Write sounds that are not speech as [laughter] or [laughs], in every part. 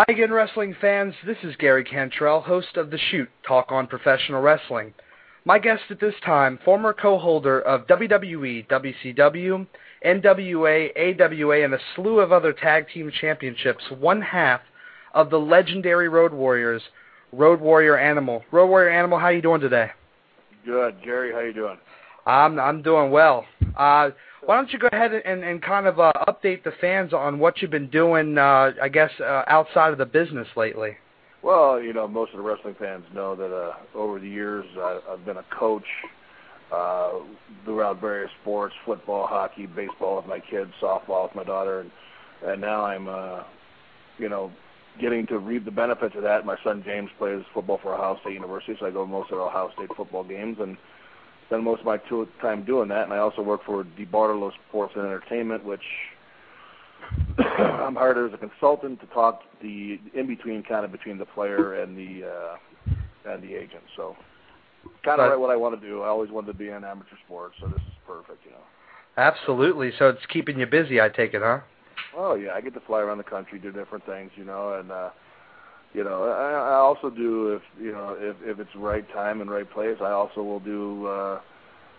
Hi again, wrestling fans. This is Gary Cantrell, host of The Shoot, Talk on Professional Wrestling. My guest at this time, former co-holder of WWE, WCW, NWA, AWA, and a slew of other tag team championships, one half of the legendary Road Warriors, Road Warrior Animal. Road Warrior Animal, how you doing today? Good, Jerry. How you doing? I'm I'm doing well. Uh, why don't you go ahead and, and kind of uh, update the fans on what you've been doing, uh, I guess, uh, outside of the business lately? Well, you know, most of the wrestling fans know that uh, over the years I, I've been a coach uh, throughout various sports, football, hockey, baseball with my kids, softball with my daughter, and, and now I'm, uh, you know, getting to reap the benefits of that. My son James plays football for Ohio State University, so I go to most of the Ohio State football games and spend most of my time doing that. And I also work for DeBartolo Sports and Entertainment, which [coughs] I'm hired as a consultant to talk the in between, kind of between the player and the uh, and the agent. So kind of right what I want to do. I always wanted to be in amateur sports, so this is perfect, you know. Absolutely. So it's keeping you busy, I take it, huh? Oh yeah, I get to fly around the country, do different things, you know, and uh you know, I, I also do if you know if if it's right time and right place. I also will do uh,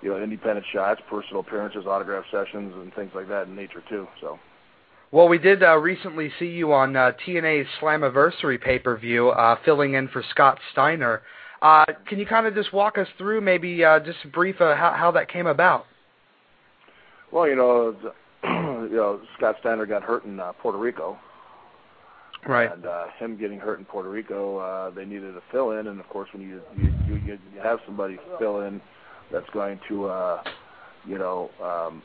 you know independent shots, personal appearances, autograph sessions, and things like that in nature too. So. Well, we did uh, recently see you on uh, TNA's Slammiversary pay-per-view, uh, filling in for Scott Steiner. Uh, can you kind of just walk us through, maybe uh, just brief, uh, how, how that came about? Well, you know, [clears throat] you know, Scott Steiner got hurt in uh, Puerto Rico, Right. And uh, him getting hurt in Puerto Rico, uh, they needed a fill in, and of course, when you you you, you have somebody fill in that's going to, uh, you know, um,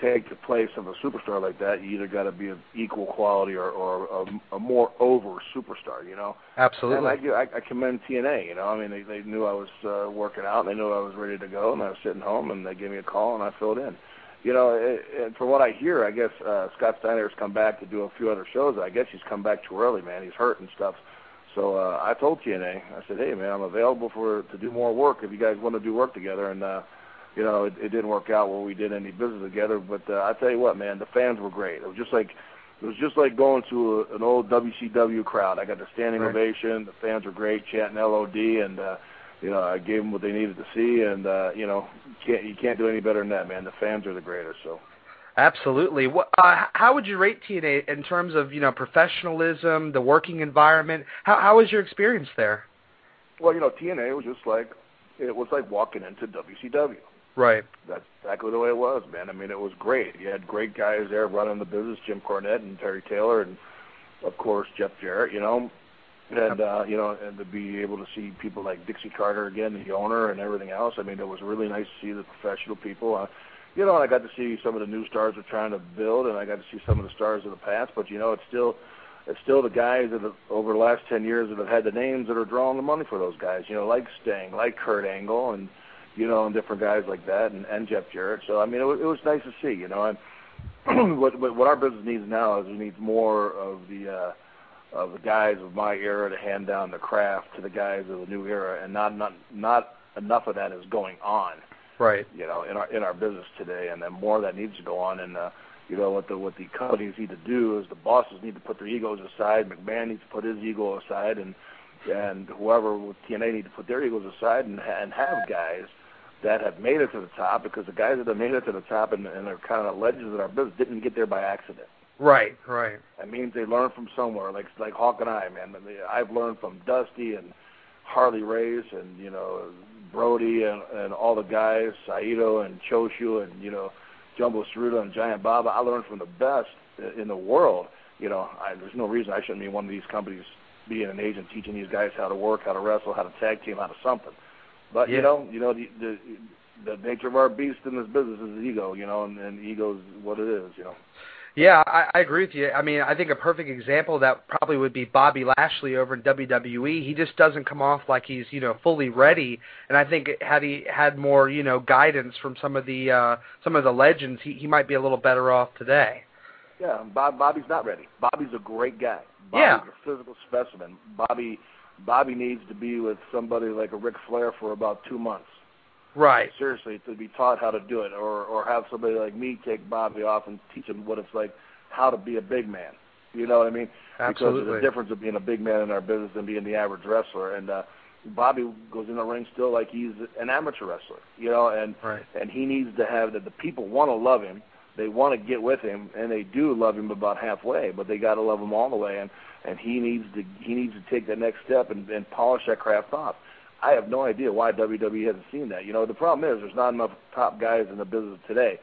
take the place of a superstar like that, you either got to be of equal quality or, or a, a more over superstar, you know. Absolutely. And I, I, I commend TNA. You know, I mean, they, they knew I was uh, working out, and they knew I was ready to go, and I was sitting home, and they gave me a call, and I filled in you know, it, from what I hear, I guess uh, Scott Steiner has come back to do a few other shows. I guess he's come back too early, man. He's hurt and stuff. So uh, I told TNA, I said, hey, man, I'm available for to do more work if you guys want to do work together. And uh, you know, it, it didn't work out where we did any business together. But uh, I tell you what, man, the fans were great. It was just like it was just like going to a, an old WCW crowd. I got the standing right. ovation. The fans were great, chanting LOD, and uh, you know, I gave them what they needed to see, and uh, you know, you can't you can't do any better than that, man. The fans are the greatest. So. Absolutely. What, uh, how would you rate TNA in terms of you know professionalism, the working environment? How how was your experience there? Well, you know, TNA was just like it was like walking into WCW. Right. That's exactly the way it was, man. I mean, it was great. You had great guys there running the business, Jim Cornette and Terry Taylor, and of course Jeff Jarrett. You know, and uh, you know, and to be able to see people like Dixie Carter again, the owner, and everything else. I mean, it was really nice to see the professional people. Uh, you know, and I got to see some of the new stars we're trying to build, and I got to see some of the stars of the past. But you know, it's still it's still the guys that have, over the last ten years that have had the names that are drawing the money for those guys. You know, like Sting, like Kurt Angle, and you know, and different guys like that, and, and Jeff Jarrett. So I mean, it was, it was nice to see. You know, and [clears throat] what what our business needs now is we need more of the uh, of the guys of my era to hand down the craft to the guys of the new era, and not not not enough of that is going on. Right. You know, in our in our business today, and then more of that needs to go on. And uh, you know what the what the companies need to do is the bosses need to put their egos aside. McMahon needs to put his ego aside, and and whoever with TNA need to put their egos aside and and have guys that have made it to the top because the guys that have made it to the top and, and are kind of legends in our business didn't get there by accident. Right, right. That means they learn from somewhere, like like Hawk and I, man. I've learned from Dusty and Harley Race and you know Brody and and all the guys, Saito and Choshu and you know Jumbo Tsuruta and Giant Baba. I learned from the best in the world. You know, I, there's no reason I shouldn't be one of these companies being an agent teaching these guys how to work, how to wrestle, how to tag team, how to something. But yeah. you know, you know the, the the nature of our beast in this business is ego, you know, and, and ego is what it is, you know. Yeah, I, I agree with you. I mean, I think a perfect example of that probably would be Bobby Lashley over in WWE. He just doesn't come off like he's you know fully ready. And I think had he had more you know guidance from some of the uh, some of the legends, he he might be a little better off today. Yeah, Bob, Bobby's not ready. Bobby's a great guy. Bobby's Yeah. a physical specimen. Bobby Bobby needs to be with somebody like a Ric Flair for about two months. Right. Seriously, to be taught how to do it, or or have somebody like me take Bobby off and teach him what it's like how to be a big man. You know what I mean? Absolutely. Because of the difference of being a big man in our business and being the average wrestler. And uh, Bobby goes in the ring still like he's an amateur wrestler. You know, and right. and he needs to have that the people want to love him. They want to get with him, and they do love him about halfway, but they got to love him all the way. And and he needs to he needs to take that next step and, and polish that craft off. I have no idea why WWE hasn't seen that. You know, the problem is there's not enough top guys in the business today.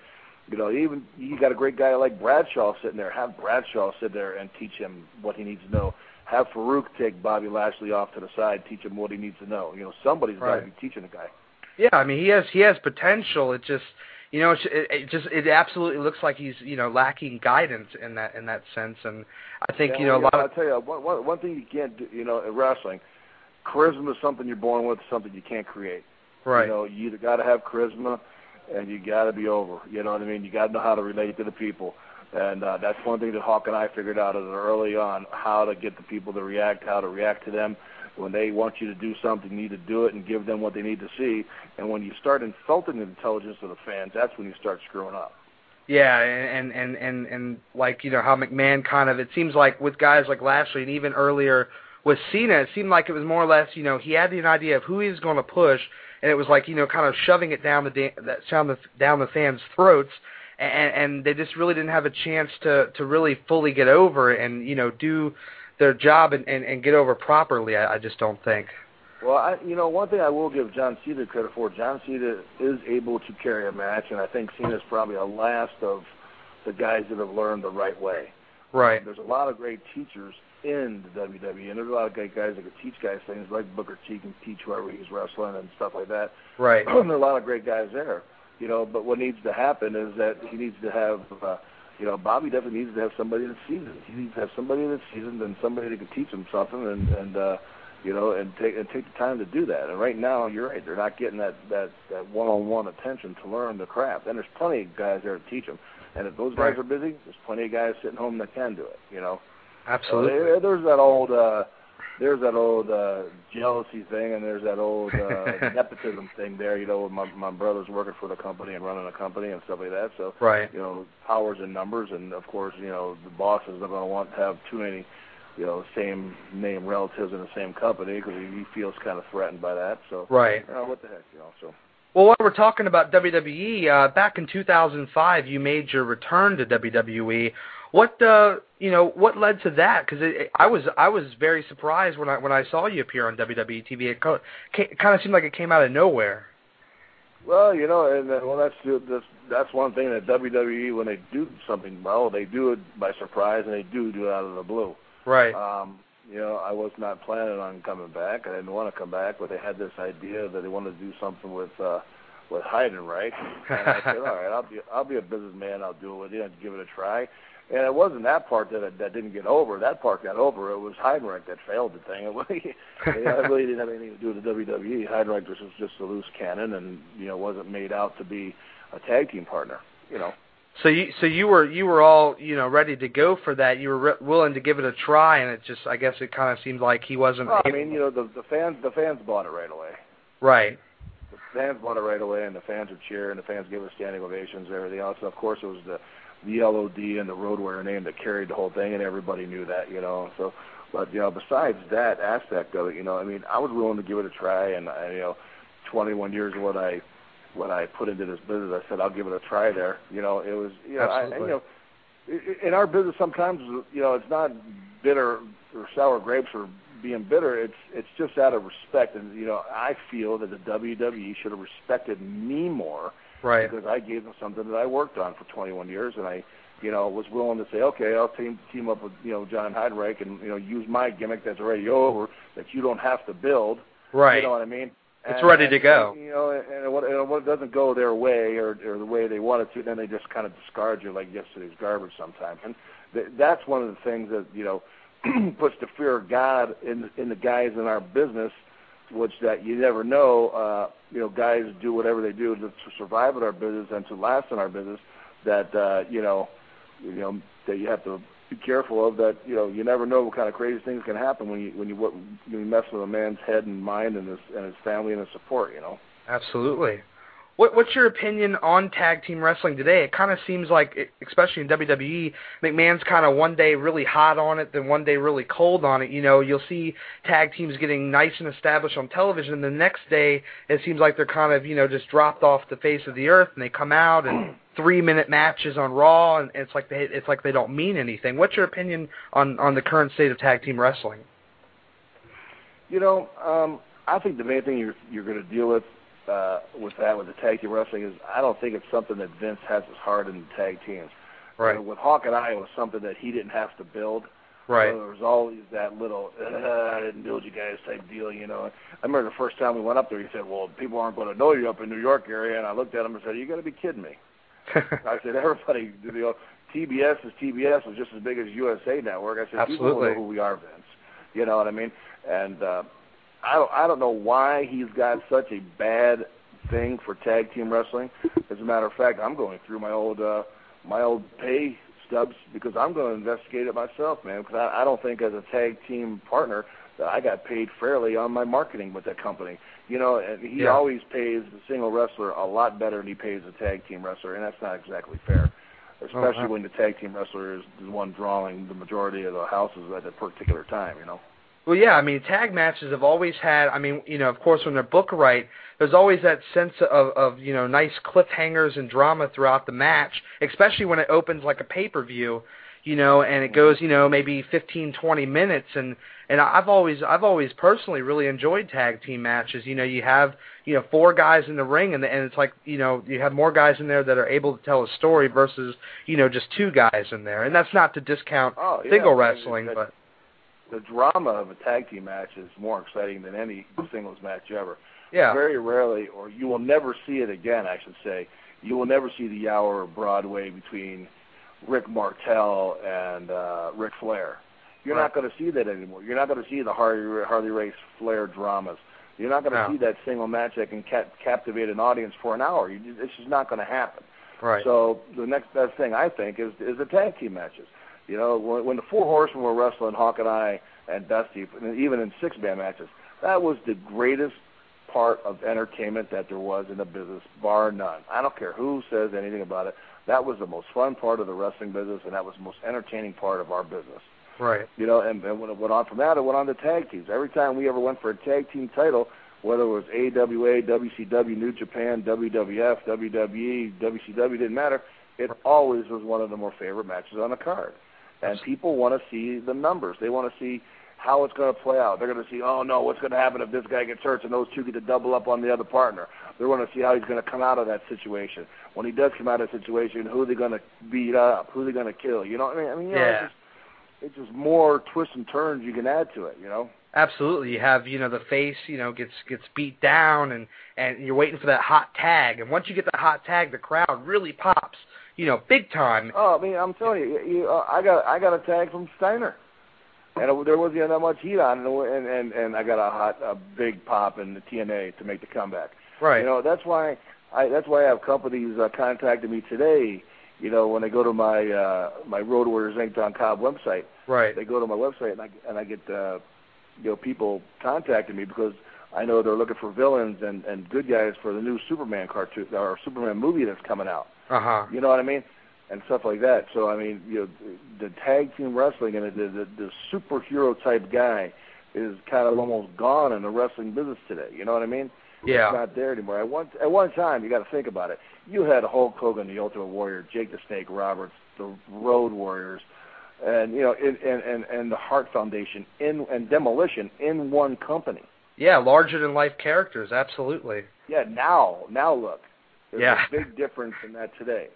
You know, even you got a great guy like Bradshaw sitting there. Have Bradshaw sit there and teach him what he needs to know. Have Farouk take Bobby Lashley off to the side, teach him what he needs to know. You know, somebody's right. got to be teaching the guy. Yeah, I mean he has he has potential. It just you know, it, it just it absolutely looks like he's you know lacking guidance in that in that sense, and I think yeah, you know a lot. I'll of, tell you one, one one thing you can't do. You know, in wrestling, charisma is something you're born with, something you can't create. Right. You know, you either got to have charisma, and you got to be over. You know what I mean? You got to know how to relate to the people, and uh, that's one thing that Hawk and I figured out early on how to get the people to react, how to react to them when they want you to do something, you need to do it and give them what they need to see. And when you start insulting the intelligence of the fans, that's when you start screwing up. Yeah, and and and and like you know how McMahon kind of it seems like with guys like Lashley and even earlier with Cena, it seemed like it was more or less you know he had an idea of who he was going to push, and it was like you know kind of shoving it down the da- that down the down the fans' throats, and and they just really didn't have a chance to to really fully get over and you know do their job and, and, and get over properly. I, I just don't think. Well, I, you know, one thing I will give John Cena credit for, John Cena is able to carry a match, and I think Cena's probably a last of the guys that have learned the right way. Right. There's a lot of great teachers in the WWE, and there's a lot of great guys that can teach guys things, like Booker T can teach whoever he's wrestling and stuff like that. Right. [clears throat] there are a lot of great guys there, you know. But what needs to happen is that he needs to have. Uh, you know, Bobby definitely needs to have somebody that's seasoned. He needs to have somebody that's seasoned and somebody that can teach him something and and uh you know, and take and take the time to do that. And right now, you're right; they're not getting that that that one-on-one attention to learn the craft. And there's plenty of guys there to teach them. And if those guys right. are busy, there's plenty of guys sitting home that can do it. You know, absolutely. So there, there's that old uh, there's that old uh, jealousy thing, and there's that old uh, [laughs] nepotism thing there. You know, my my brother's working for the company and running a company and stuff like that. So right, you know, powers and numbers, and of course, you know, the boss is not going to want to have too many, you know, same name relatives in the same company because he, he feels kind of threatened by that. So right, you know, what the heck, you know, so. Well, while we're talking about WWE, uh, back in 2005, you made your return to WWE. What uh, you know, what led to that? Because I was I was very surprised when I when I saw you appear on WWE TV. It, kind of seemed like it came out of nowhere. Well, you know, and uh, well, that's that's that's one thing that WWE when they do something well, they do it by surprise and they do do it out of the blue. Right. Um, you know, I was not planning on coming back. I didn't want to come back, but they had this idea that they wanted to do something with uh with Heidenreich. And I said, [laughs] all right, I'll be I'll be a businessman. I'll do it with you and give it a try. And it wasn't that part that that didn't get over. That part got over. It was Heidenreich that failed the thing. [laughs] It really, didn't have anything to do with the WWE. Heidenreich was just a loose cannon, and you know wasn't made out to be a tag team partner. You know. So you so you were you were all you know ready to go for that. You were re- willing to give it a try, and it just I guess it kind of seemed like he wasn't. Well, I mean, you know, the the fans the fans bought it right away. Right. The fans bought it right away, and the fans were cheering. The fans gave us standing ovations and everything else. And of course, it was the the LOD and the road warrior name that carried the whole thing, and everybody knew that, you know. So, but you know, besides that aspect of it, you know, I mean, I was willing to give it a try, and I, you know, 21 years of what I what I put into this business, I said I'll give it a try there. You know, it was, you know, I, you know, in our business sometimes, you know, it's not bitter or sour grapes or being bitter. It's it's just out of respect, and you know, I feel that the WWE should have respected me more right? Because I gave them something that I worked on for 21 years, and I, you know, was willing to say, okay, I'll team team up with you know John Heidenreich and you know use my gimmick that's already over that you don't have to build. Right. You know what I mean? It's and, ready to go. You know, and what, and what doesn't go their way or, or the way they want it to, then they just kind of discard you like yesterday's garbage sometimes. And th- that's one of the things that you know [clears throat] puts the fear of God in in the guys in our business which that you never know. Uh, you know, guys do whatever they do to, to survive in our business and to last in our business. That uh, you know, you know that you have to be careful of. That you know, you never know what kind of crazy things can happen when you when you when you mess with a man's head and mind and his and his family and his support. You know. Absolutely. What, what's your opinion on tag team wrestling today? It kind of seems like, especially in WWE, McMahon's kind of one day really hot on it, then one day really cold on it. You know, you'll see tag teams getting nice and established on television, and the next day it seems like they're kind of, you know, just dropped off the face of the earth, and they come out and [clears throat] three minute matches on Raw, and it's like they it's like they don't mean anything. What's your opinion on on the current state of tag team wrestling? You know, um, I think the main thing you're you're going to deal with uh, with that with the tag team wrestling is I don't think it's something that Vince has his heart in the tag teams. Right. You know, with Hawk and I, it was something that he didn't have to build. Right. So there was always that little uh, I didn't build you guys type deal, you know. I remember the first time we went up there, he said, "Well, people aren't going to know you up in New York area," and I looked at him and said, "You got to be kidding me." [laughs] I said, "Everybody, you know, TBS is TBS is just as big as USA Network." I said, Absolutely. "People know who we are, Vince." You know what I mean? And uh, I don't, I don't know why he's got such a bad thing for tag team wrestling. As a matter of fact, I'm going through my old uh, my old pay stubs because I'm going to investigate it myself, man. Because I, I don't think as a tag team partner that I got paid fairly on my marketing with that company. You know, and he Yeah. always pays the single wrestler a lot better than he pays the tag team wrestler, and that's not exactly fair. Especially wow. when the tag team wrestler is the one drawing the majority of the houses at that particular time. You know. Well, yeah, I mean, tag matches have always had. I mean, you know, of course, when they're booked right, there's always that sense of, of you know, nice cliffhangers and drama throughout the match, especially when it opens like a pay per view, you know, and it goes, you know, maybe 15, 20 minutes, and and I've always, I've always personally really enjoyed tag team matches. You know, you have, you know, four guys in the ring, and and it's like, you know, you have more guys in there that are able to tell a story versus, you know, just two guys in there, and that's not to discount Oh, yeah, single I mean, wrestling, but the drama of a tag team match is more exciting than any singles match ever. yeah, Very rarely, or you will never see it again, I should say. You will never see the hour of Broadway between Rick Martel and uh, Ric Flair. You're not going to see that anymore. You're not going to see the Harley, Harley Race Flair dramas. You're not going to No. see that single match that can cap- captivate an audience for an hour. You, it's just not going to happen. right. So the next best thing I think is is the tag team matches. You know, when, when the Four Horsemen were wrestling Hawk and I and Dusty, and even in six man matches, that was the greatest part of entertainment that there was in the business, bar none. I don't care who says anything about it. That was the most fun part of the wrestling business, and that was the most entertaining part of our business. right. You know, and, and when it went on from that, it went on to tag teams. Every time we ever went for a tag team title, whether it was AWA, WCW, New Japan, WWF, WWE, WCW, didn't matter. It always was one of the more favorite matches on the card. And people want to see the numbers. They want to see how it's going to play out. They're going to see, oh no, what's going to happen if this guy gets hurt and those two get to double up on the other partner. They want to see how he's going to come out of that situation. When he does come out of that situation, who are they going to beat up? Who are they going to kill? You know what I mean? I mean, you know, Yeah. it's just it's just more twists and turns you can add to it. You know. Absolutely. You have, you know, the face, you know, gets gets beat down and and you're waiting for that hot tag. And once you get the hot tag, the crowd really pops, you know, big time. Oh, I mean, I'm telling you, you uh, I got I got a tag from Steiner, and it, there wasn't that much heat on it, and and and I got a hot a big pop in the TNA to make the comeback. Right. You know, that's why I that's why I have companies uh, contacting me today. You know, when they go to my uh, my Road Warriors Inc.com website, right. they go to my website and I and I get uh, you know people contacting me because I know they're looking for villains and and good guys for the new Superman cartoon or Superman movie that's coming out. Uh-huh. You know what I mean? And stuff like that. So I mean, you know, the, the tag team wrestling and the, the the superhero type guy is kind of almost gone in the wrestling business today. You know what I mean? Yeah. It's not there anymore. At one at one time, you got to think about it. You had Hulk Hogan, the Ultimate Warrior, Jake the Snake Roberts, the Road Warriors, and you know, and and and, and the Hart Foundation in and Demolition in one company. Yeah, larger than life characters, absolutely. Yeah. Now, now look. There's Yeah. a big difference in that today.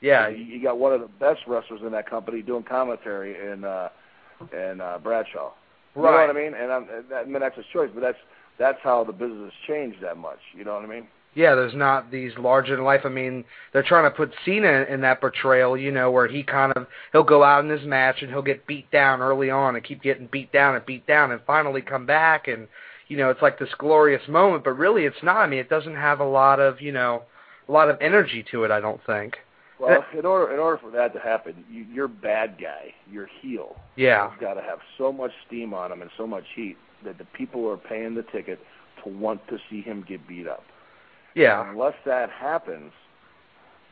Yeah. You, you got one of the best wrestlers in that company doing commentary in uh in uh Bradshaw. Right. You know what I mean? And I'm, that, I mean that's his choice, but that's that's how the business has changed that much. You know what I mean? Yeah, there's not these larger than life. I mean, they're trying to put Cena in that portrayal, you know, where he kind of he'll go out in his match and he'll get beat down early on and keep getting beat down and beat down and finally come back and you know, it's like this glorious moment, but really it's not. I mean, it doesn't have a lot of, you know, a lot of energy to it, I don't think. Well, in order in order for that to happen, you, your bad guy, your heel, Yeah. has got to have so much steam on him and so much heat that the people are paying the ticket to want to see him get beat up. Yeah. And unless that happens,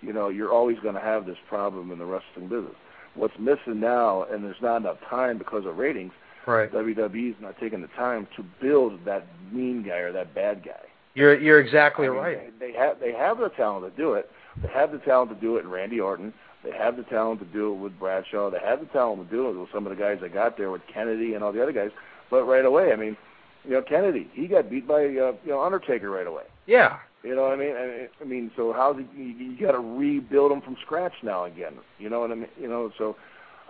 you know, you're always going to have this problem in the wrestling business. What's missing now, and there's not enough time because of ratings. Right. WWE's not taking the time to build that mean guy or that bad guy. You're you're exactly I mean, right. They, they have they have the talent to do it. They have the talent to do it in Randy Orton. They have the talent to do it with Bradshaw. They have the talent to do it with some of the guys that got there with Kennedy and all the other guys. But right away, I mean, you know, Kennedy, he got beat by uh, you know Undertaker right away. Yeah. You know what I mean? I, I mean, so how's he? You, you got to rebuild him from scratch now again. You know what I mean? You know, so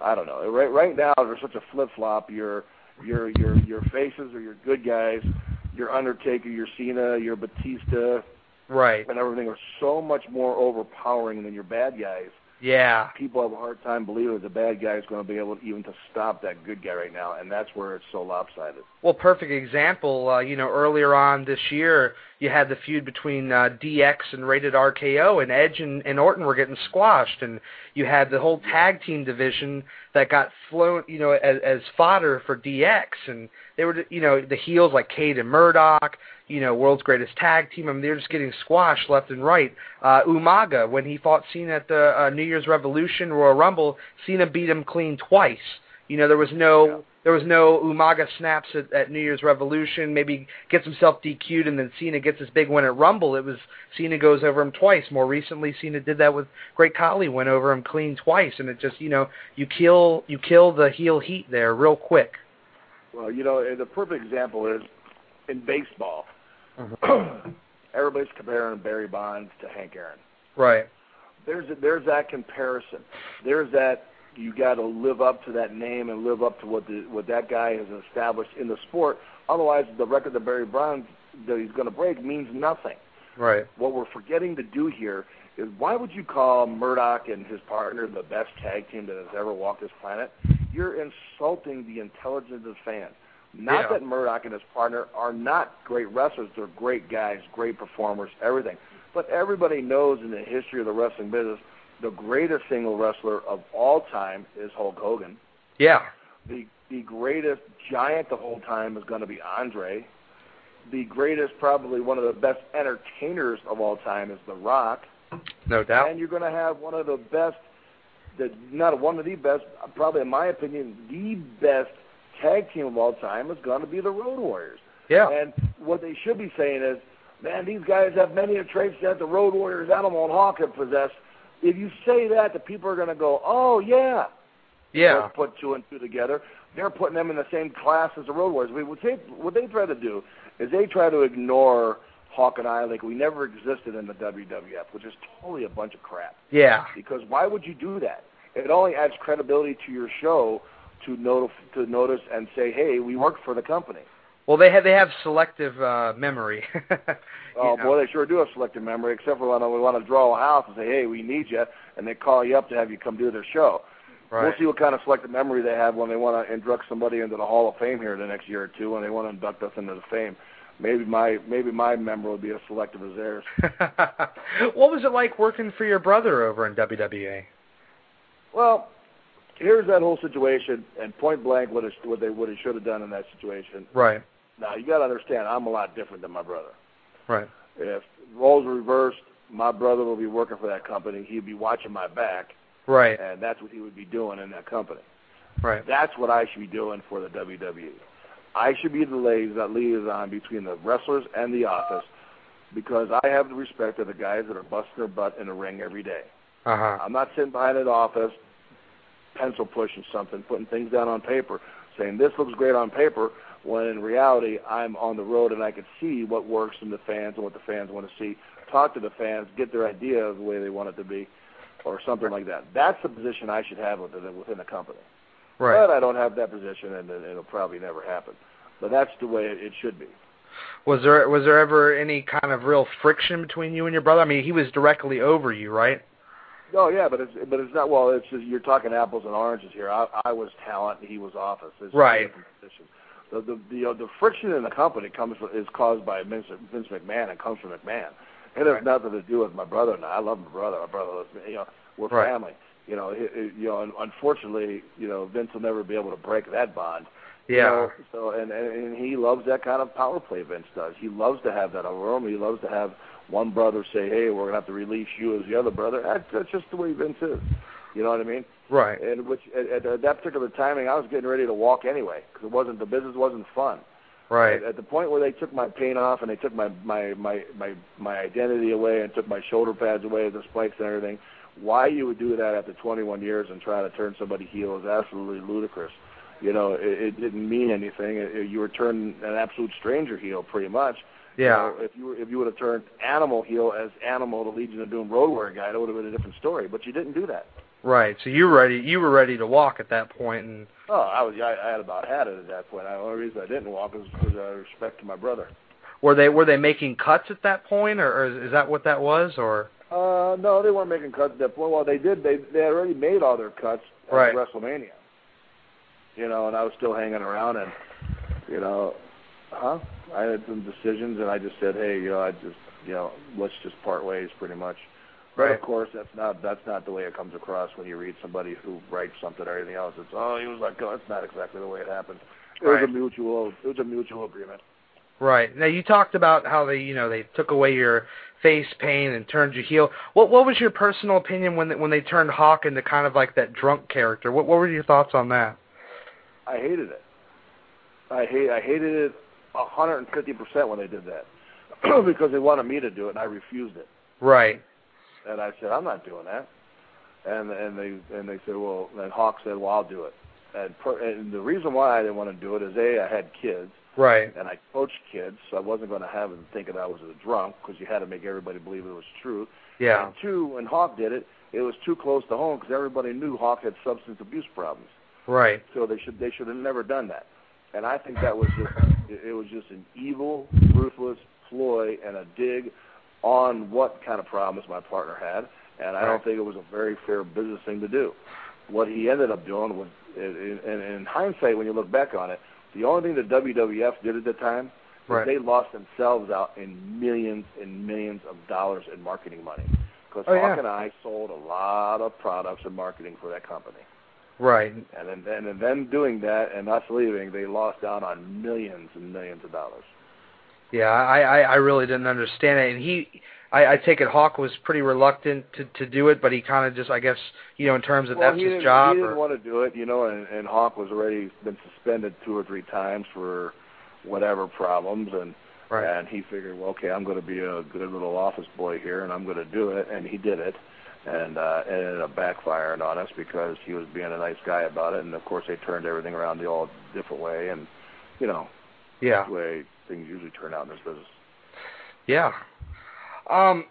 I don't know. Right, right now there's such a flip flop. Your, your, your, your faces are your good guys. Your Undertaker, your Cena, your Batista, Right. and everything are so much more overpowering than your bad guys. Yeah. People have a hard time believing that the bad guy is going to be able to, even to stop that good guy right now, and that's where it's so lopsided. Well, perfect example. Uh, you know, earlier on this year, you had the feud between uh, DX and Rated RKO, and Edge and, and Orton were getting squashed, and you had the whole tag team division that got flown, you know, as, as fodder for DX, and they were, you know, the heels like Cade and Murdoch, you know, world's greatest tag team. I mean, they're just getting squashed left and right. Uh, Umaga, when he fought Cena at the uh, New Year's Revolution Royal Rumble, Cena beat him clean twice. You know, there was no Yeah. There was no Umaga snaps at, at New Year's Revolution. Maybe gets himself DQ'd, and then Cena gets his big win at Rumble. It was Cena goes over him twice. More recently, Cena did that with Great Khali, went over him clean twice, and it just you know you kill you kill the heel heat there real quick. Well, you know, the perfect example is in baseball. Mm-hmm. [clears throat] Everybody's comparing Barry Bonds to Hank Aaron. Right. There's a, there's that comparison. There's that you got to live up to that name and live up to what the what that guy has established in the sport. Otherwise, the record that Barry Bonds that he's going to break means nothing. Right. What we're forgetting to do here is why would you call Murdoch and his partner the best tag team that has ever walked this planet? You're insulting the intelligence of the fan. Not Yeah. that Murdoch and his partner are not great wrestlers; they're great guys, great performers, everything. But everybody knows in the history of the wrestling business, the greatest single wrestler of all time is Hulk Hogan. Yeah. The the greatest giant the whole time is going to be Andre. The greatest, probably one of the best entertainers of all time is The Rock. No doubt. And you're going to have one of the best, the not one of the best, probably in my opinion, the best tag team of all time is going to be the Road Warriors. Yeah. And what they should be saying is, man, these guys have many of the traits that the Road Warriors, Animal and Hawk have possessed. If you say that, the people are going to go, oh yeah, Yeah. Let's put two and two together. They're putting them in the same class as the Road Warriors. I mean, What they what they try to do is they try to ignore Hawk and I like we never existed in the WWF, which is totally a bunch of crap. Yeah. Because why would you do that? It only adds credibility to your show to notif- to notice and say, hey, we work for the company. Well, they have they have selective uh, memory. [laughs] Oh know. boy, they sure do have selective memory, except for when we want to draw a house and say, hey, we need you, and they call you up to have you come do their show. Right. We'll see what kind of selective memory they have when they want to induct somebody into the Hall of Fame here in the next year or two, when they want to induct us into the fame. Maybe my maybe my memory will be as selective as theirs. [laughs] what was it like working for your brother over in WWE? Well, here's that whole situation, and point blank what it, what they what he should have done in that situation. Right. Now you got to understand, I'm a lot different than my brother. Right. If roles were reversed, my brother will be working for that company. He'd be watching my back, Right. and that's what he would be doing in that company. Right. That's what I should be doing for the WWE. I should be the liaison, liaison between the wrestlers and the office because I have the respect of the guys that are busting their butt in the ring every day. Uh huh. I'm not sitting behind an office, pencil pushing something, putting things down on paper, saying this looks great on paper, when in reality I'm on the road and I can see what works in the fans and what the fans want to see. Talk to the fans, get their idea of the way they want it to be, or something like that. That's the position I should have within within the company. Right. But I don't have that position, and it- it'll probably never happen. But that's the way it should be. Was there was there ever any kind of real friction between you and your brother? I mean, he was directly over you, right? Oh yeah, but it's but it's not. Well, it's just, you're talking apples and oranges here. I, I was talent, and he was office. It's Right. positions. The the the, uh, the friction in the company comes from, is caused by Vince, Vince McMahon. It comes from McMahon. It has nothing to do with my brother. And I I love my brother. My brother loves me. You know, we're Right. family. You know, it, it, you know. and Unfortunately, you know, Vince will never be able to break that bond. Yeah. You know, so and, and and he loves that kind of power play. Vince does. He loves to have that over him. He loves to have one brother say, "Hey, we're gonna have to release you as the other brother." That's just the way Vince is. You know what I mean? Right. And which at, at that particular timing, I was getting ready to walk anyway because it wasn't the business wasn't fun. Right. At, at the point where they took my paint off and they took my my my my my identity away and took my shoulder pads away, the spikes and everything, why you would do that after 21 years and try to turn somebody heel is absolutely ludicrous. You know, it, it didn't mean anything. It, it, you were turning an absolute stranger heel, pretty much. Yeah. You know, if you were, if you would have turned Animal heel as Animal, the Legion of Doom road warrior guy, that would have been a different story. But you didn't do that. Right. So you were ready. You were ready to walk at that point, and Oh, I was. I, I had about had it at that point. The only reason I didn't walk was because respect to my brother. were they were they making cuts at that point, or, or is that what that was, or? Uh, no, they weren't making cuts at that point. Well, they did. They they had already made all their cuts at Right. WrestleMania. You know, and I was still hanging around, and you know, huh? I had some decisions, and I just said, hey, you know, I just, you know, let's just part ways, pretty much. But Right. of course, that's not that's not the way it comes across when you read somebody who writes something or anything else. It's oh, he was like, oh, that's not exactly the way it happened. It was a mutual. It was a mutual agreement. Right. Now you talked about how they, you know, they took away your face paint and turned you heel. What what was your personal opinion when they, when they turned Hawk into kind of like that drunk character? What what were your thoughts on that? I hated it. I hate I hated it a hundred and fifty percent when they did that [clears throat] because they wanted me to do it and I refused it. Right. And I said I'm not doing that. And and they and they said well and Hawk said well I'll do it. And per, and the reason why I didn't want to do it is a I had kids Right. and I coached kids so I wasn't going to have them thinking I was a drunk because you had to make everybody believe it was true. Yeah. And two, when Hawk did it, it was too close to home because everybody knew Hawk had substance abuse problems. Right. So they should they should have never done that. And I think that was just it, it was just an evil, ruthless ploy and a dig on what kind of problems my partner had. And I don't think it was a very fair business thing to do. What he ended up doing was, and in, in hindsight, when you look back on it, the only thing that WWF did at the time was Right. they lost themselves out in millions and millions of dollars in marketing money. Because Oh, Hawk yeah. and I sold a lot of products and marketing for that company. Right. And then, and then them doing that and us leaving, they lost out on millions and millions of dollars. Yeah, I, I I really didn't understand it, and he, I, I take it Hawk was pretty reluctant to to do it, but he kind of just, I guess, you know, in terms of well, that's his job. He didn't or, want to do it, you know, and, and Hawk was already been suspended two or three times for whatever problems, and right. and he figured, well, okay, I'm going to be a good little office boy here, and I'm going to do it, and he did it, and uh, it ended up backfiring on us because he was being a nice guy about it, and of course they turned everything around the all different way, and you know, Yeah. way things usually turn out in this business. Yeah. Um,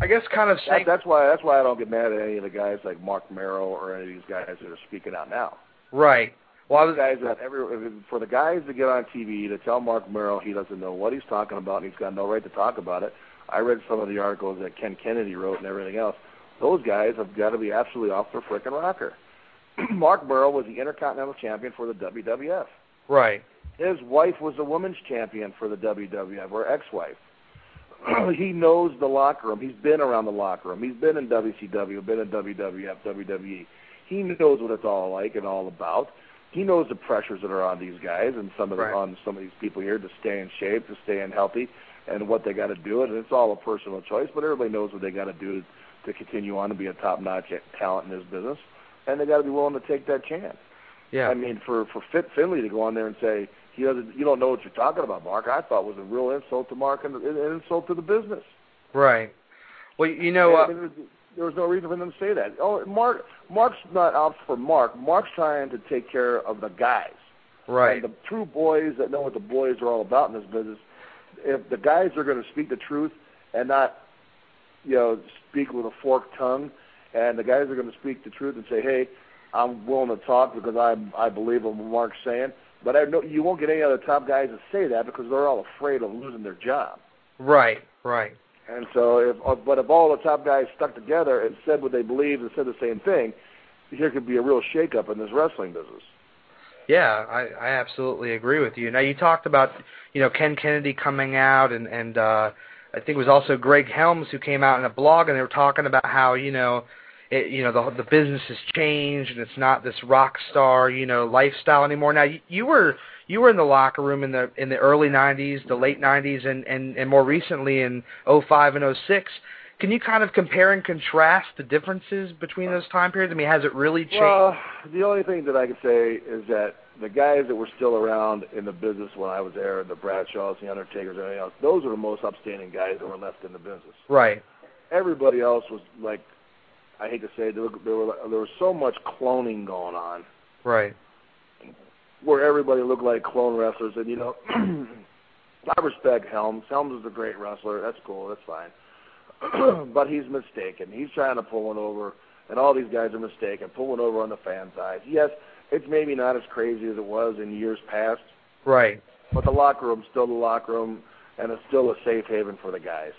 I guess kind of That, that's why that's why I don't get mad at any of the guys like Mark Mero or any of these guys that are speaking out now. Right. Well, I was. guys that every for the guys to get on TV to tell Mark Mero he doesn't know what he's talking about and he's got no right to talk about it. I read some of the articles that Ken Kennedy wrote and everything else. Those guys have got to be absolutely off their frickin' rocker. [clears throat] Mark Mero was the Intercontinental Champion for the WWF. Right. His wife was a women's champion for the WWF, or ex-wife. [clears throat] he knows the locker room. He's been around the locker room. He's been in WCW, been in WWF, WWE. He knows what it's all like and all about. He knows the pressures that are on these guys and some of the, Right. on some of these people here to stay in shape, to stay in healthy, and what they got to do. And it's all a personal choice, but everybody knows what they got to do to continue on to be a top-notch talent in this business. And they got to be willing to take that chance. Yeah. I mean, for for Fit Finlay to go on there and say he doesn't, you don't know what you're talking about, Mark. I thought was a real insult to Mark and an insult to the business. right. Well, you know. I Uh, mean, there, was, there was no reason for them to say that. Oh, Mark, Mark's not out for Mark. Mark's trying to take care of the guys. right. And the true boys that know what the boys are all about in this business. If the guys are going to speak the truth and not, you know, speak with a forked tongue, and the guys are going to speak the truth and say, "Hey, I'm willing to talk because I I believe what Mark's saying." But I know you won't get any other top guys to say that because they're all afraid of losing their job. Right. Right. And so, if uh, but if all the top guys stuck together and said what they believed and said the same thing, here could be a real shakeup in this wrestling business. Yeah, I, I absolutely agree with you. Now you talked about you know Ken Kennedy coming out and and uh, I think it was also Greg Helms who came out in a blog and they were talking about how you know it, you know the the business has changed and it's not this rock star you know lifestyle anymore. Now you, you were you were in the locker room in the in the early '90s, the late '90s, and and and more recently in '05 and '06. Can you kind of compare and contrast the differences between those time periods? I mean, has it really changed? Well, the only thing that I can say is that the guys that were still around in the business when I was there, the Bradshaws, the Undertakers, and everything else, those are the most upstanding guys that were left in the business. Right. Everybody else was like, I hate to say, it, there, there, were, there was so much cloning going on. Right. Where everybody looked like clone wrestlers, and you know, [clears throat] I respect Helms. Helms is a great wrestler. That's cool. That's fine. [clears throat] but he's mistaken. He's trying to pull one over, and all these guys are mistaken, pull one over on the fan side. Yes, it's maybe not as crazy as it was in years past. Right. But the locker room's still the locker room, and it's still a safe haven for the guys.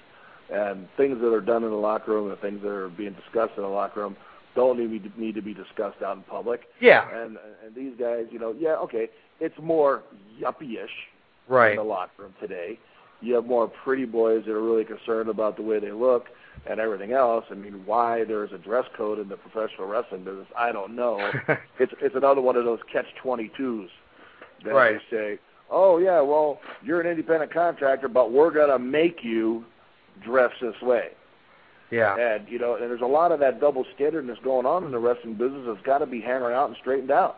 And things that are done in the locker room and things that are being discussed in the locker room don't need to, need to be discussed out in public. Yeah. And and these guys, you know, yeah, okay, it's more yuppie-ish right. in the locker room today you have more pretty boys that are really concerned about the way they look and everything else. I mean, why there's a dress code in the professional wrestling business, I don't know. [laughs] it's it's another one of those catch twenty twos that right. they say, Oh yeah, well, you're an independent contractor, but we're gonna make you dress this way. Yeah. And you know, and there's a lot of that double standardness going on in the wrestling business that's gotta be hammered out and straightened out.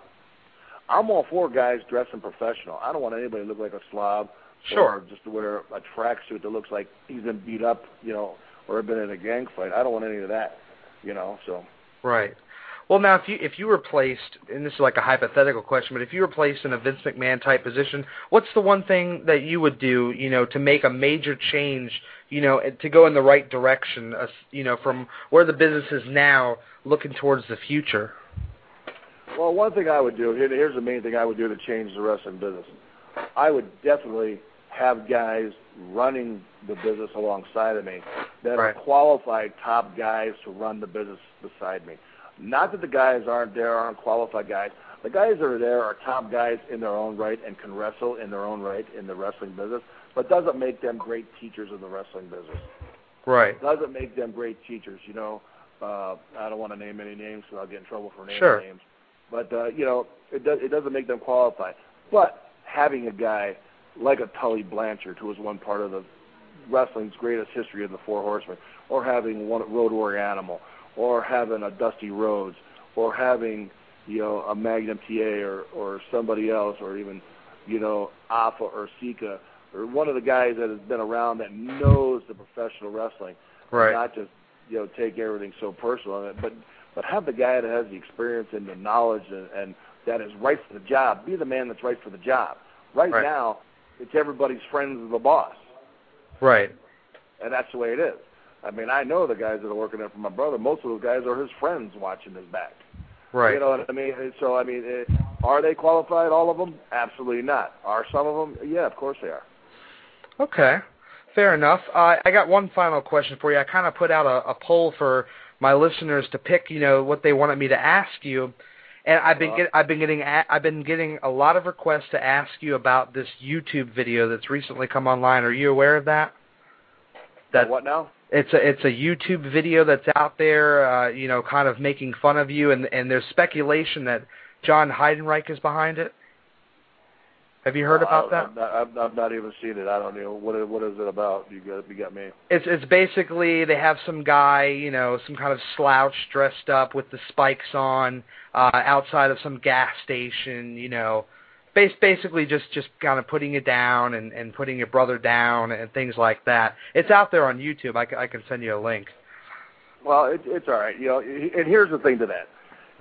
I'm all for guys dressing professional. I don't want anybody to look like a slob Sure. Or just to wear a tracksuit that looks like he's been beat up, you know, or been in a gang fight. I don't want any of that, you know. So. Right. Well, now if you if you were placed, and this is like a hypothetical question, but if you were placed in a Vince McMahon type position, what's the one thing that you would do, you know, to make a major change, you know, to go in the right direction, uh, you know, from where the business is now, looking towards the future? Well, one thing I would do here, here's the main thing I would do to change the wrestling business. I would definitely have guys running the business alongside of me that right. are qualified top guys to run the business beside me. Not that the guys aren't there, aren't qualified guys. The guys that are there are top guys in their own right and can wrestle in their own right in the wrestling business, but doesn't make them great teachers of the wrestling business. Right. Doesn't make them great teachers. You know, uh, I don't want to name any names, so I'll get in trouble for naming sure. names. But uh, you know, it does it doesn't make them qualified. But having a guy like a Tully Blanchard, who was one part of the wrestling's greatest history of the Four Horsemen, or having one Road Warrior Animal, or having a Dusty Rhodes, or having you know a Magnum TA or or somebody else, or even you know Afa or Sika, or one of the guys that has been around that knows the professional wrestling, right? Not just you know take everything so personal, but but have the guy that has the experience and the knowledge and, and that is right for the job. Be the man that's right for the job. Right, right. now, it's everybody's friends of the boss. Right. And that's the way it is. I mean, I know the guys that are working there for my brother. Most of those guys are his friends watching his back. Right. You know what I mean? So I mean, it, are they qualified? All of them? Absolutely not. Are some of them? Yeah, of course they are. Okay. Fair enough. Uh, I got one final question for you. I kind of put out a, a poll for my listeners to pick, you know, what they wanted me to ask you. And I've been get, I've been getting I've been getting a lot of requests to ask you about this YouTube video that's recently come online. Are you aware of that? That what now? It's a it's a YouTube video that's out there, uh, you know, kind of making fun of you, and and there's speculation that John Heidenreich is behind it. Have you heard uh, about that? I've not, I've, not even seen it. I don't know what what is it about. You got you got me. It's it's basically they have some guy, you know, some kind of slouch dressed up with the spikes on, uh, outside of some gas station, you know, basically just just kind of putting it down and and putting your brother down and things like that. It's out there on YouTube. I, I can send you a link. Well, it, it's all right. You know, and here's the thing to that.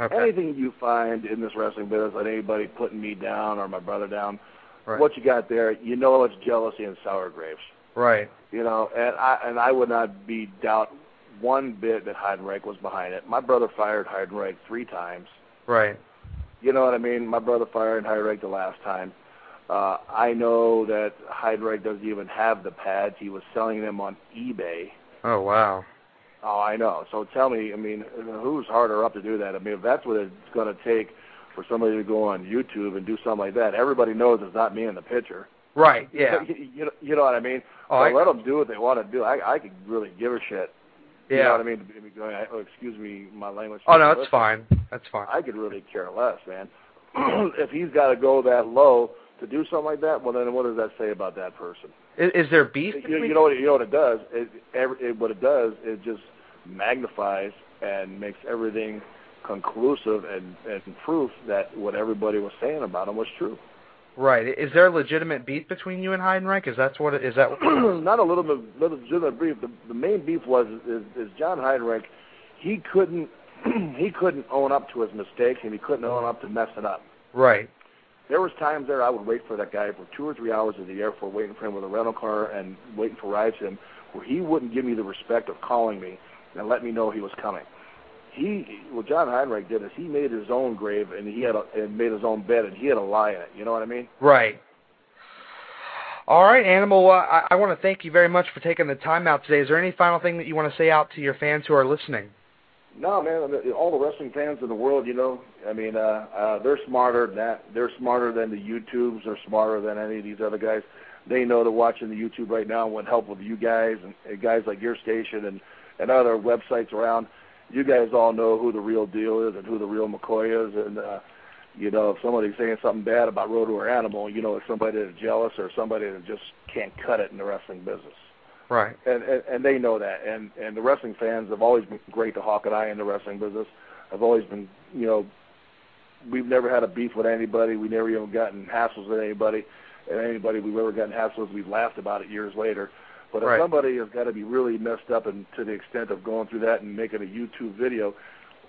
Okay. Anything you find in this wrestling business, like anybody putting me down or my brother down, right. what you got there, you know it's jealousy and sour grapes. Right. You know, and I and I would not be doubt one bit that Heidenreich was behind it. My brother fired Heidenreich three times. Right. You know what I mean? My brother fired Heidenreich the last time. Uh, I know that Heidenreich doesn't even have the pads. He was selling them on eBay. Oh wow. Oh, I know. So tell me, I mean, who's harder up to do that? I mean, if that's what it's going to take for somebody to go on YouTube and do something like that, everybody knows it's not me in the picture. Right. Yeah. [laughs] you, you, you know what I mean? Oh, so I, let them do what they want to do. I I could really give a shit. You Yeah. know what I mean? Oh, excuse me, my language. Oh no, that's fine. That's fine. I could really care less, man. [clears throat] if he's got to go that low to do something like that, well, then what does that say about that person? Is, is there beef You, you know what? You know what it does? It, every, it, what it does, it just magnifies and makes everything conclusive and, and proof that what everybody was saying about him was true. Right. Is there a legitimate beef between you and Heidenreich? Is that what it is? That [clears throat] Not a little bit, little legitimate beef. The, the main beef was is, is John Heidenreich. He couldn't [clears throat] he couldn't own up to his mistakes and he couldn't own up to messing up. right? There was times there I would wait for that guy for two or three hours at the airport, waiting for him with a rental car and waiting for rides him, where he wouldn't give me the respect of calling me and let me know he was coming. He, what Jon Heidenreich did is he made his own grave and he had a, and made his own bed and he had a lie in it. You know what I mean? Right. All right, Animal. Uh, I, I want to thank you very much for taking the time out today. Is there any final thing that you want to say out to your fans who are listening? No, man. All the wrestling fans in the world, you know, I mean, uh, uh, they're smarter than that. They're smarter than the YouTubes. They're smarter than any of these other guys. They know they're watching the YouTube right now and would help with you guys and, and guys like your station and and other websites around. You guys all know who the real deal is and who the real McCoy is, and uh, you know if somebody's saying something bad about Road Warrior Animal, you know it's somebody that's jealous or somebody that just can't cut it in the wrestling business Right. and, and and they know that. And and the wrestling fans have always been great to Hawk and I in the wrestling business. I've always been, you know, we've never had a beef with anybody. We never even gotten hassles with anybody. And anybody we've ever gotten hassles, we've laughed about it years later. But if Right. somebody has got to be really messed up and to the extent of going through that and making a YouTube video,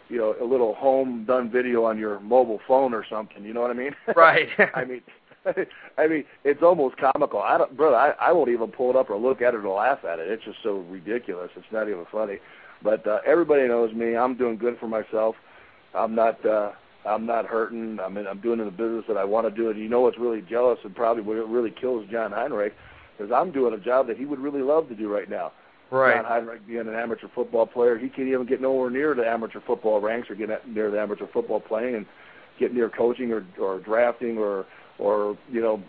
you know, a little home done video on your mobile phone or something, you know what I mean? [laughs] Right. I mean, [laughs] I mean, it's almost comical. I don't, brother. I, I won't even pull it up or look at it or laugh at it. It's just so ridiculous. It's not even funny. But uh, everybody knows me. I'm doing good for myself. I'm not. uh I'm not hurting. I mean, I'm doing in the business that I want to do. And you know what's really jealous and probably what really kills Jon Heidenreich is I'm doing a job that he would really love to do right now. right. Jon Heidenreich being an amateur football player, he can't even get nowhere near the amateur football ranks or get near the amateur football playing and get near coaching or or drafting or or you know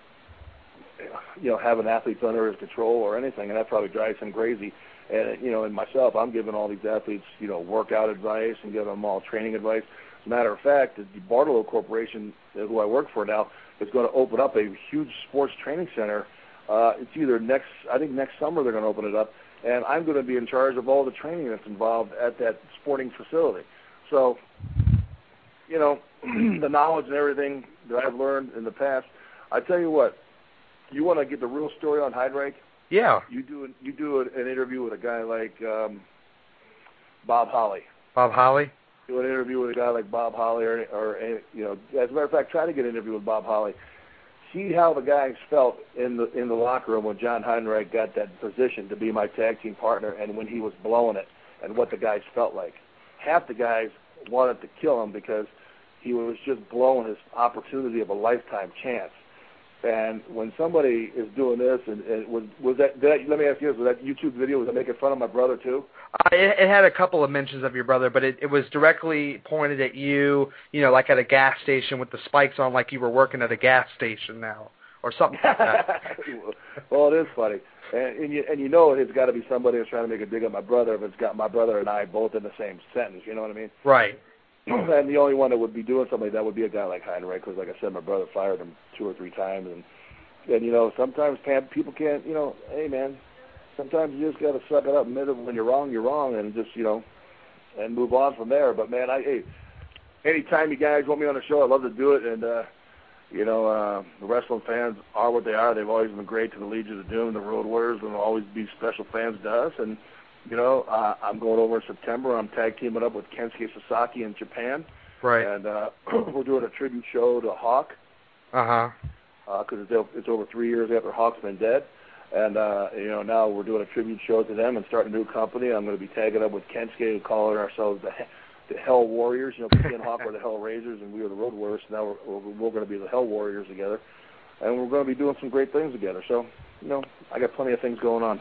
you know having athletes under his control or anything, and that probably drives him crazy. And you know, and myself, I'm giving all these athletes you know workout advice and giving them all training advice. As a matter of fact, the Bartolo Corporation, who I work for now, is going to open up a huge sports training center. Uh, it's either next, I think next summer they're going to open it up, and I'm going to be in charge of all the training that's involved at that sporting facility. So, you know, [clears throat] the knowledge and everything that I've learned in the past, I tell you what, you want to get the real story on Heidenreich, Yeah. you do an, you do an interview with a guy like um, Bob Holly. Bob Holly. Do an interview with a guy like Bob Holly, or, or you know, as a matter of fact, try to get an interview with Bob Holly. See how the guys felt in the in the locker room when Jon Heidenreich got that position to be my tag team partner, and when he was blowing it, and what the guys felt like. Half the guys wanted to kill him because he was just blowing his opportunity of a lifetime chance. And when somebody is doing this, and, and was was that, did that? Let me ask you this: Was that YouTube video? Was that making fun of my brother too? Uh, it, it had a couple of mentions of your brother, but it, it was directly pointed at you. You know, like at a gas station with the spikes on, like you were working at a gas station now, or something like that. [laughs] well, it is funny, and, and you and you know it's got to be somebody that's trying to make a dig at my brother if it's got my brother and I both in the same sentence. You know what I mean? right. [clears throat] and the only one that would be doing something like that would be a guy like Heidenreich, because like I said, my brother fired him two or three times, and and you know sometimes people can't, you know, hey man, sometimes you just got to suck it up, admit it when you're wrong, you're wrong, and just you know, and move on from there. But man, I hey, anytime you guys want me on the show, I'd love to do it, and uh, you know, uh, the wrestling fans are what they are. They've always been great to the Legion of Doom, the Road Warriors, and always be special fans to us, and. You know, uh, I'm going over in September. I'm tag teaming up with Kensuke Sasaki in Japan Right. and uh, [clears throat] we're doing a tribute show to Hawk Uh huh. because it's, it's over three years after Hawk's been dead, and uh, you know now we're doing a tribute show to them and starting a new company. I'm going to be tagging up with Kensuke, and calling ourselves the the Hell Warriors. You know, me and Hawk were the Hell Raisers, and we were the Road Warriors. So now we're, we're, we're going to be the Hell Warriors together, and we're going to be doing some great things together. So you know, I got plenty of things going on.